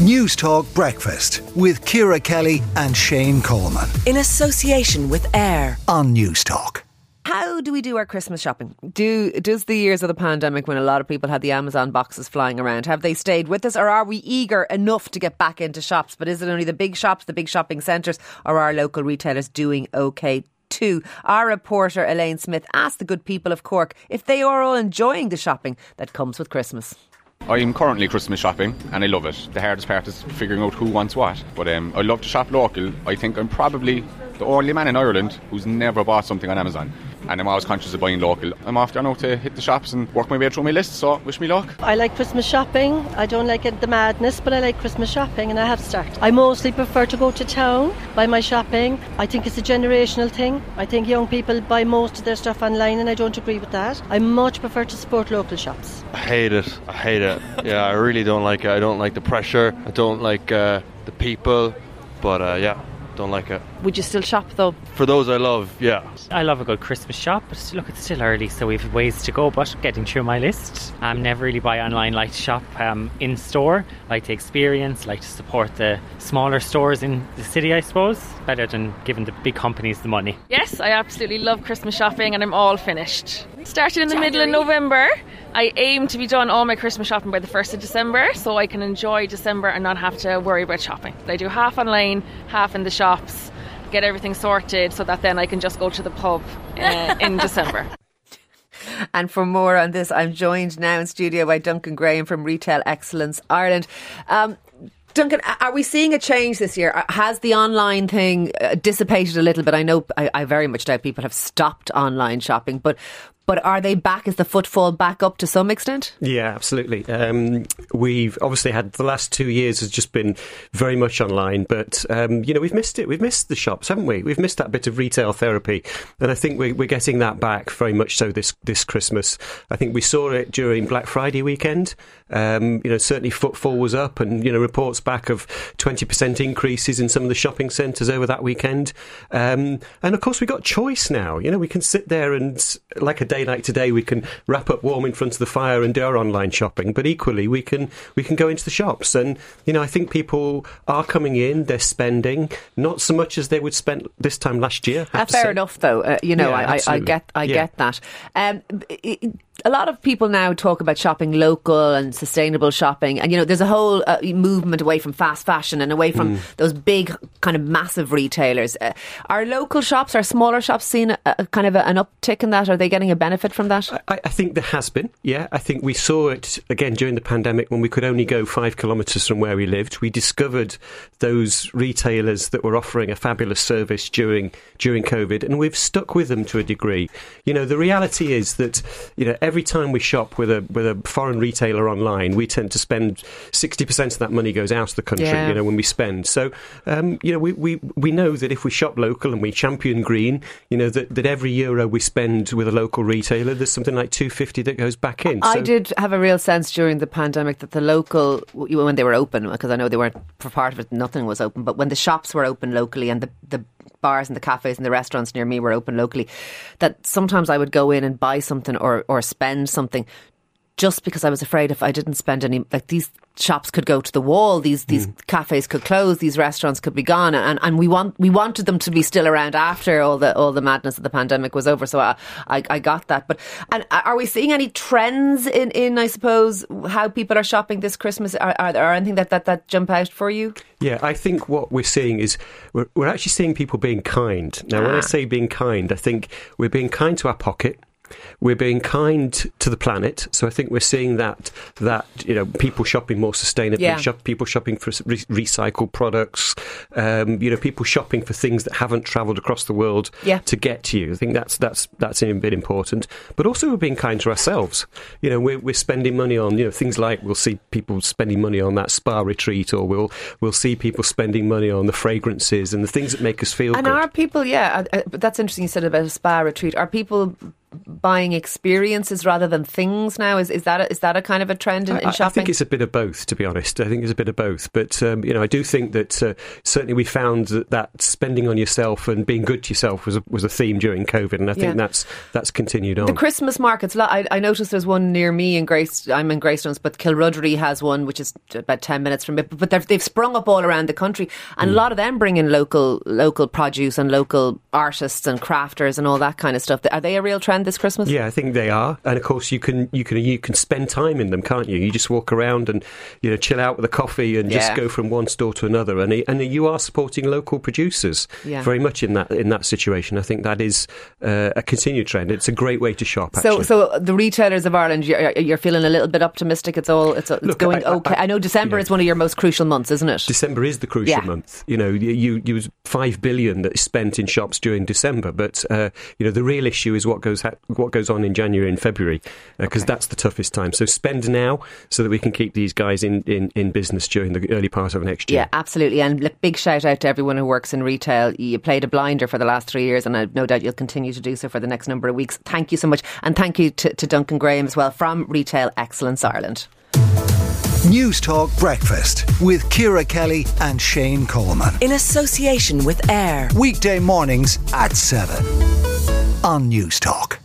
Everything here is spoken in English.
Newstalk Breakfast with Ciara Kelly and Shane Coleman. In association with AIR on Newstalk. How do we do our Christmas shopping? Do does the years of the pandemic when a lot of people had the Amazon boxes flying around have they stayed with us or are we eager enough to get back into shops? But is it only the big shops, the big shopping centres or are local retailers doing okay too? Our reporter Elaine Smith asked the good people of Cork if they are all enjoying the shopping that comes with Christmas. I'm currently Christmas shopping and I love it. The hardest part is figuring out who wants what. But um, I love to shop local. I think I'm probably the only man in Ireland who's never bought something on Amazon and I'm always conscious of buying local. I'm off there now to hit the shops and work my way through my list, so wish me luck. I like Christmas shopping. I don't like it, the madness, but I like Christmas shopping and I have started. I mostly prefer to go to town, buy my shopping. I think it's a generational thing. I think young people buy most of their stuff online and I don't agree with that. I much prefer to support local shops. I hate it. I hate it. Yeah, I really don't like it. I don't like the pressure. I don't like uh, the people. But uh, yeah, don't like it. Would you still shop though? For those I love, yeah. I love a good Christmas shop, but look, it's still early, so we've ways to go. But getting through my list, I um, never really buy online. Like to shop um, in store, like to experience, like to support the smaller stores in the city. I suppose better than giving the big companies the money. Yes, I absolutely love Christmas shopping, and I'm all finished. Starting in the January. middle of November, I aim to be done all my Christmas shopping by the 1st of December so I can enjoy December and not have to worry about shopping. I do half online, half in the shops, get everything sorted so that then I can just go to the pub uh, in December. And for more on this, I'm joined now in studio by Duncan Graham from Retail Excellence Ireland. Um, Duncan, are we seeing a change this year? Has the online thing uh, dissipated a little bit? I know I, I very much doubt people have stopped online shopping, but but are they back? Is the footfall back up to some extent? Yeah, absolutely. Um, we've obviously had the last two years has just been very much online, but um, you know we've missed it. We've missed the shops, haven't we? We've missed that bit of retail therapy, and I think we're, we're getting that back very much so this this Christmas. I think we saw it during Black Friday weekend. Um, you know, certainly footfall was up, and you know reports back of twenty percent increases in some of the shopping centres over that weekend. Um, and of course, we've got choice now. You know, we can sit there and like a day like today, we can wrap up warm in front of the fire and do our online shopping. But equally, we can we can go into the shops, and you know, I think people are coming in, they're spending not so much as they would spend this time last year. Uh, fair enough, though. Uh, you know, yeah, I, I, get I yeah. get that. Um, it, a lot of people now talk about shopping local and sustainable shopping, and you know, there's a whole uh, movement away from fast fashion and away from mm. those big kind of massive retailers. Uh, are local shops, are smaller shops seeing a, a kind of a, an uptick in that? Are they getting a benefit from that? I, I, think there has been. Yeah, I think we saw it again during the pandemic when we could only go five kilometres from where we lived. We discovered those retailers that were offering a fabulous service during during COVID, and we've stuck with them to a degree. You know, the reality is that you know every time we shop with a with a foreign retailer online, we tend to spend sixty percent of that money goes out of the country. Yeah. You know, when we spend. So, um, you know, we, we we know that if we shop local and we champion green, you know that, that every euro we spend with a local retailer, there's something like two fifty that goes back in. I so, did have a real sense during the pandemic that the local when they were open, because I know they weren't for part of it, nothing was open, but when the shops were open locally and the the bars and the cafes and the restaurants near me were open locally, that sometimes I would go in and buy something or, or spend something just because I was afraid if I didn't spend any, like these shops could go to the wall, these these mm. cafes could close, these restaurants could be gone, and, and we want we wanted them to be still around after all the all the madness of the pandemic was over. So I I, I got that. But and are we seeing any trends in, in I suppose how people are shopping this Christmas? Are, are there anything that, that that jump out for you? Yeah, I think what we're seeing is we're, we're actually seeing people being kind. Now, ah. when I ah. say being kind, I think we're being kind to our pocket we're being kind to the planet, so I think we're seeing that that you know people shopping more sustainably, yeah. shop, people shopping for re- recycled products, um, you know people shopping for things that haven't travelled across the world yeah. to get to you. I think that's that's that's a bit important, but also we're being kind to ourselves. You know, we're, we're spending money on you know things like we'll see people spending money on that spa retreat, or we'll we'll see people spending money on the fragrances and the things that make us feel. Good. And good. are people? Yeah, uh, uh, that's interesting. You said about a spa retreat. Are people buying experiences rather than things now? Is is that a, is that a kind of a trend in, in I, shopping? I think it's a bit of both, to be honest. I think it's a bit of both. But um, you know, I do think that uh, certainly we found that, that spending on yourself and being good to yourself was a, was a theme during COVID, and I think Yeah. that's that's continued on. The Christmas markets. I, I noticed there's one near me in Grace. I'm in Greystones, but Kilruddery has one, which is about ten minutes from it. But they've, they've sprung up all around the country, and a lot of them bring in local local produce and local artists and crafters and all that kind of stuff. Are they a real trend this Christmas? Yeah, I think they are, and of course you can you can you can spend time in them, can't you? You just walk around and you know chill out with a coffee and Yeah. just go from one store to another, and and you are supporting local producers Yeah. very much in that in that situation. I think that is uh, a continued trend. It's a great way to shop. So, Actually. so the retailers of Ireland, you're, you're feeling a little bit optimistic. It's all it's, it's Look, going I- I- okay. I, know December yeah. is one of your most crucial months, isn't it? December is the crucial month. You know, you, you, five billion that is spent in shops during December, but uh, you know the real issue is what goes ha- what goes on in January and February uh, because that's the toughest time. So spend now so that we can keep these guys in, in, in business during the early part of next year. Yeah, absolutely. And look, big shout out to everyone who works in retail. You played a blinder for the last three years, and I've no doubt you'll continue to do so for the next number of weeks. Thank you so much. And thank you to, to Duncan Graham as well from Retail Excellence Ireland. Newstalk Breakfast with Ciara Kelly and Shane Coleman. In association with AIR. Weekday mornings at 7 on Newstalk.